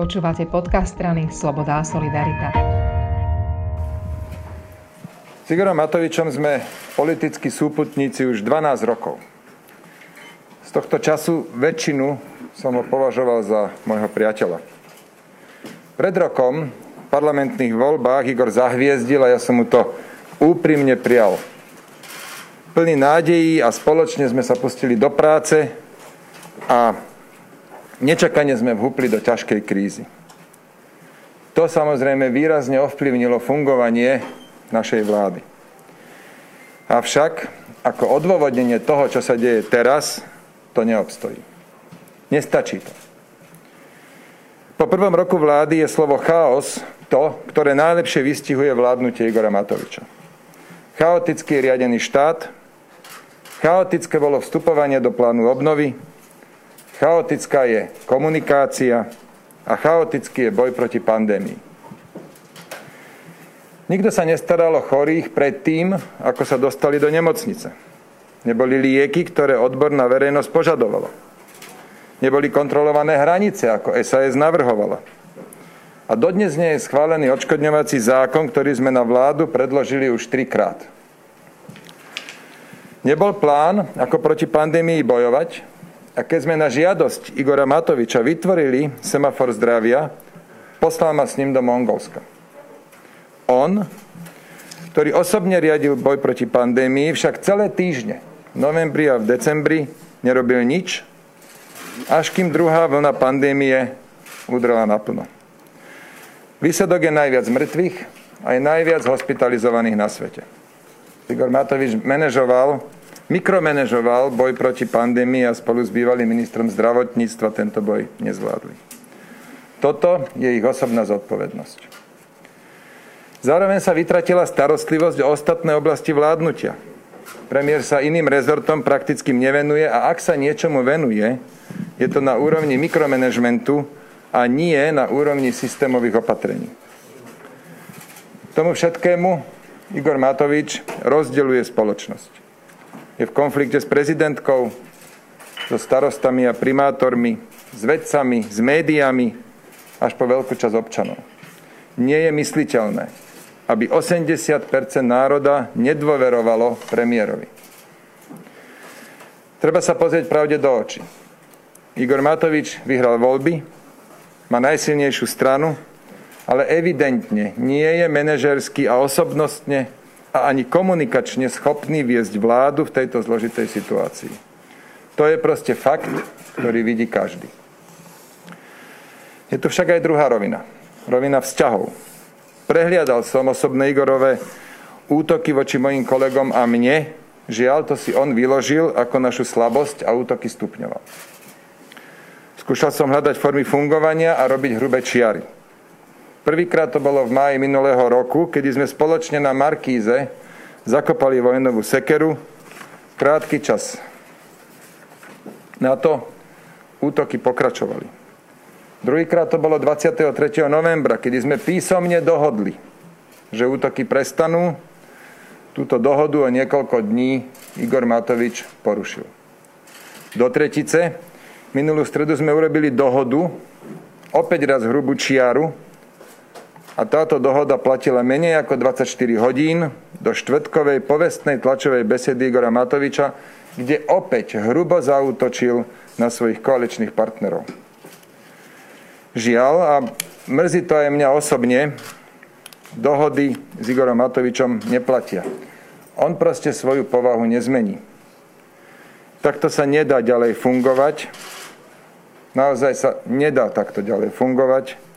Počúvate podcast strany Sloboda a Solidarita. S Igorom Matovičom sme politickí súputníci už 12 rokov. Z tohto času väčšinu som ho považoval za môjho priateľa. Pred rokom v parlamentných voľbách Igor zahviezdil a ja som mu to úprimne prijal. Plný nádejí a spoločne sme sa pustili do práce a Nečakane sme vhúpli do ťažkej krízy. To samozrejme výrazne ovplyvnilo fungovanie našej vlády. Avšak ako odôvodnenie toho, čo sa deje teraz, to neobstojí. Nestačí to. Po prvom roku vlády je slovo chaos to, ktoré najlepšie vystihuje vládnutie Igora Matoviča. Chaoticky riadený štát, chaotické bolo vstupovanie do plánu obnovy, Chaotická je komunikácia a chaotický je boj proti pandémii. Nikto sa nestaral o chorých pred tým, ako sa dostali do nemocnice. Neboli lieky, ktoré odborná verejnosť požadovala. Neboli kontrolované hranice, ako SAS navrhovala. A dodnes nie je schválený odškodňovací zákon, ktorý sme na vládu predložili už trikrát. Nebol plán, ako proti pandémii bojovať, a keď sme na žiadosť Igora Matoviča vytvorili semafor zdravia, poslal ma s ním do Mongolska. On, ktorý osobne riadil boj proti pandémii, však celé týždne, v novembri a v decembri, nerobil nič, až kým druhá vlna pandémie udrela naplno. Výsledok je najviac mŕtvych a je najviac hospitalizovaných na svete. Igor Matovič manažoval mikromanežoval boj proti pandémii a spolu s bývalým ministrom zdravotníctva tento boj nezvládli. Toto je ich osobná zodpovednosť. Zároveň sa vytratila starostlivosť o ostatné oblasti vládnutia. Premiér sa iným rezortom prakticky nevenuje a ak sa niečomu venuje, je to na úrovni mikromanagementu a nie na úrovni systémových opatrení. Tomu všetkému Igor Matovič rozdeluje spoločnosť je v konflikte s prezidentkou, so starostami a primátormi, s vedcami, s médiami, až po veľkú časť občanov. Nie je mysliteľné, aby 80% národa nedôverovalo premiérovi. Treba sa pozrieť pravde do očí. Igor Matovič vyhral voľby, má najsilnejšiu stranu, ale evidentne nie je manažersky a osobnostne a ani komunikačne schopný viesť vládu v tejto zložitej situácii. To je proste fakt, ktorý vidí každý. Je tu však aj druhá rovina. Rovina vzťahov. Prehliadal som osobné Igorové útoky voči mojim kolegom a mne. Žiaľ, to si on vyložil ako našu slabosť a útoky stupňoval. Skúšal som hľadať formy fungovania a robiť hrubé čiary. Prvýkrát to bolo v máji minulého roku, kedy sme spoločne na Markíze zakopali vojnovú sekeru. Krátky čas. Na to útoky pokračovali. Druhýkrát to bolo 23. novembra, kedy sme písomne dohodli, že útoky prestanú. Túto dohodu o niekoľko dní Igor Matovič porušil. Do tretice minulú stredu sme urobili dohodu, opäť raz hrubú čiaru, a táto dohoda platila menej ako 24 hodín do štvrtkovej povestnej tlačovej besedy Igora Matoviča, kde opäť hrubo zautočil na svojich koaličných partnerov. Žiaľ, a mrzí to aj mňa osobne, dohody s Igorom Matovičom neplatia. On proste svoju povahu nezmení. Takto sa nedá ďalej fungovať. Naozaj sa nedá takto ďalej fungovať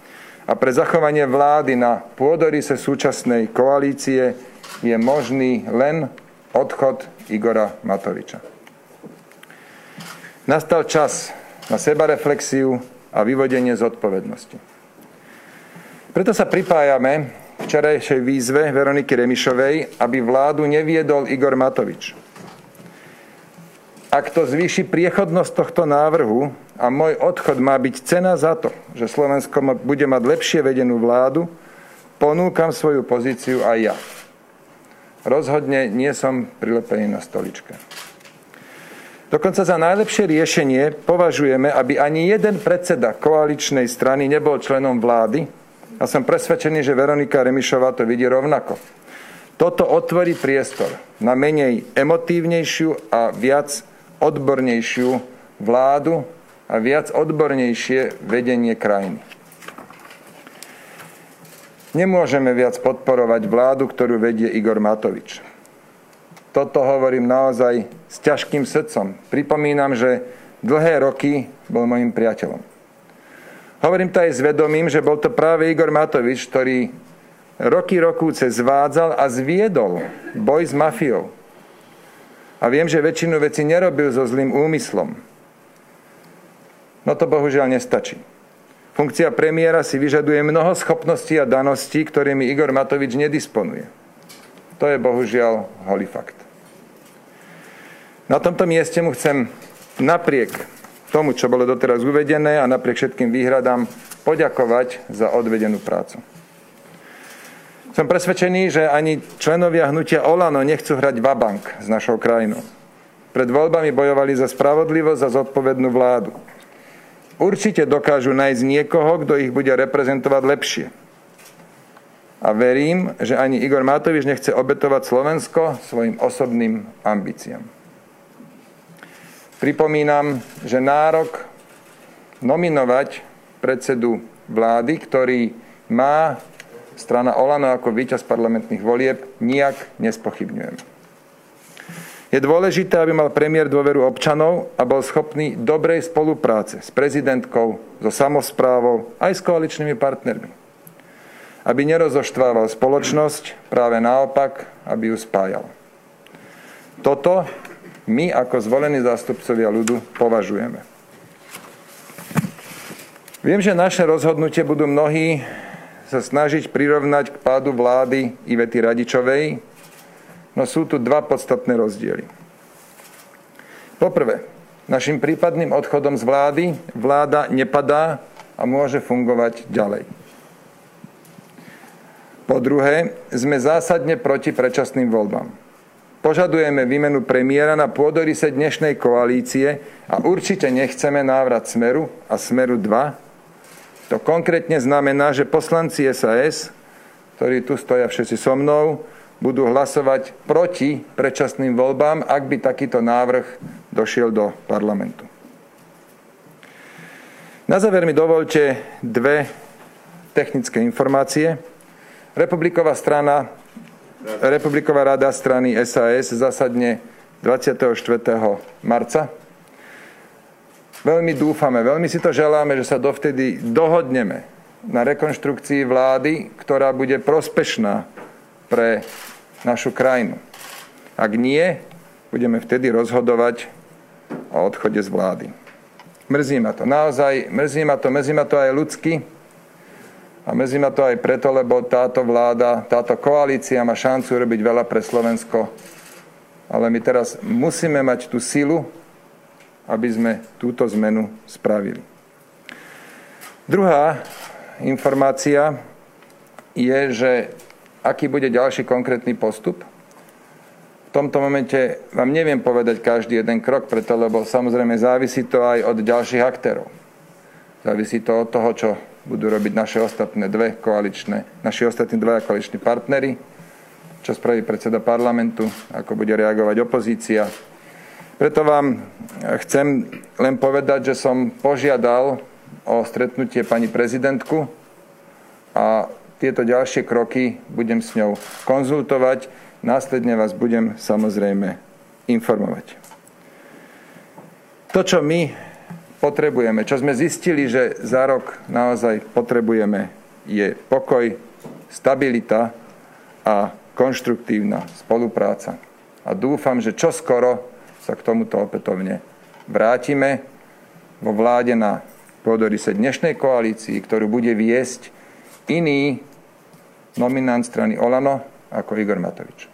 a pre zachovanie vlády na pôdorise súčasnej koalície je možný len odchod Igora Matoviča. Nastal čas na sebareflexiu a vyvodenie zodpovednosti. Preto sa pripájame včerajšej výzve Veroniky Remišovej, aby vládu neviedol Igor Matovič. Ak to zvýši priechodnosť tohto návrhu a môj odchod má byť cena za to, že Slovensko bude mať lepšie vedenú vládu, ponúkam svoju pozíciu aj ja. Rozhodne nie som prilepený na stoličke. Dokonca za najlepšie riešenie považujeme, aby ani jeden predseda koaličnej strany nebol členom vlády a som presvedčený, že Veronika Remišová to vidí rovnako. Toto otvorí priestor na menej emotívnejšiu a viac odbornejšiu vládu a viac odbornejšie vedenie krajiny. Nemôžeme viac podporovať vládu, ktorú vedie Igor Matovič toto hovorím naozaj s ťažkým srdcom. Pripomínam, že dlhé roky bol môjim priateľom. Hovorím to aj s vedomím, že bol to práve Igor Matovič, ktorý roky rokúce zvádzal a zviedol boj s mafiou. A viem, že väčšinu veci nerobil so zlým úmyslom. No to bohužiaľ nestačí. Funkcia premiéra si vyžaduje mnoho schopností a daností, ktorými Igor Matovič nedisponuje. To je bohužiaľ holý fakt. Na tomto mieste mu chcem napriek tomu, čo bolo doteraz uvedené a napriek všetkým výhradám poďakovať za odvedenú prácu. Som presvedčený, že ani členovia hnutia Olano nechcú hrať vabank s našou krajinou. Pred voľbami bojovali za spravodlivosť a zodpovednú vládu. Určite dokážu nájsť niekoho, kto ich bude reprezentovať lepšie. A verím, že ani Igor Matovič nechce obetovať Slovensko svojim osobným ambíciám. Pripomínam, že nárok nominovať predsedu vlády, ktorý má strana Olano ako víťaz parlamentných volieb, nijak nespochybňujem. Je dôležité, aby mal premiér dôveru občanov a bol schopný dobrej spolupráce s prezidentkou, so samozprávou aj s koaličnými partnermi. Aby nerozoštvával spoločnosť, práve naopak, aby ju spájal. Toto my ako zvolení zástupcovia ľudu považujeme. Viem, že naše rozhodnutie budú mnohí sa snažiť prirovnať k pádu vlády Ivety Radičovej, no sú tu dva podstatné rozdiely. Poprvé, našim prípadným odchodom z vlády vláda nepadá a môže fungovať ďalej. Po druhé, sme zásadne proti predčasným voľbám. Požadujeme výmenu premiéra na pôdorise dnešnej koalície a určite nechceme návrat Smeru a Smeru 2. To konkrétne znamená, že poslanci SAS, ktorí tu stoja všetci so mnou, budú hlasovať proti predčasným voľbám, ak by takýto návrh došiel do parlamentu. Na záver mi dovolte dve technické informácie. Republiková strana Republiková rada strany SAS zasadne 24. marca. Veľmi dúfame, veľmi si to želáme, že sa dovtedy dohodneme na rekonštrukcii vlády, ktorá bude prospešná pre našu krajinu. Ak nie, budeme vtedy rozhodovať o odchode z vlády. Mrzí ma to, naozaj mrzí ma to, mrzí ma to aj ľudsky, a mrzí ma to aj preto, lebo táto vláda, táto koalícia má šancu robiť veľa pre Slovensko. Ale my teraz musíme mať tú silu, aby sme túto zmenu spravili. Druhá informácia je, že aký bude ďalší konkrétny postup. V tomto momente vám neviem povedať každý jeden krok, preto lebo samozrejme závisí to aj od ďalších aktérov. Závisí to od toho, čo budú robiť naše ostatné dve koaličné, naši ostatní dva koaliční partnery, čo spraví predseda parlamentu, ako bude reagovať opozícia. Preto vám chcem len povedať, že som požiadal o stretnutie pani prezidentku tieto ďalšie kroky budem s ňou konzultovať. Následne vás budem samozrejme informovať. To, čo my potrebujeme, čo sme zistili, že za rok naozaj potrebujeme, je pokoj, stabilita a konštruktívna spolupráca. A dúfam, že čoskoro sa k tomuto opätovne vrátime vo vláde na pôdorise dnešnej koalícii, ktorú bude viesť iný nominant strany Olano ako Igor Matovič.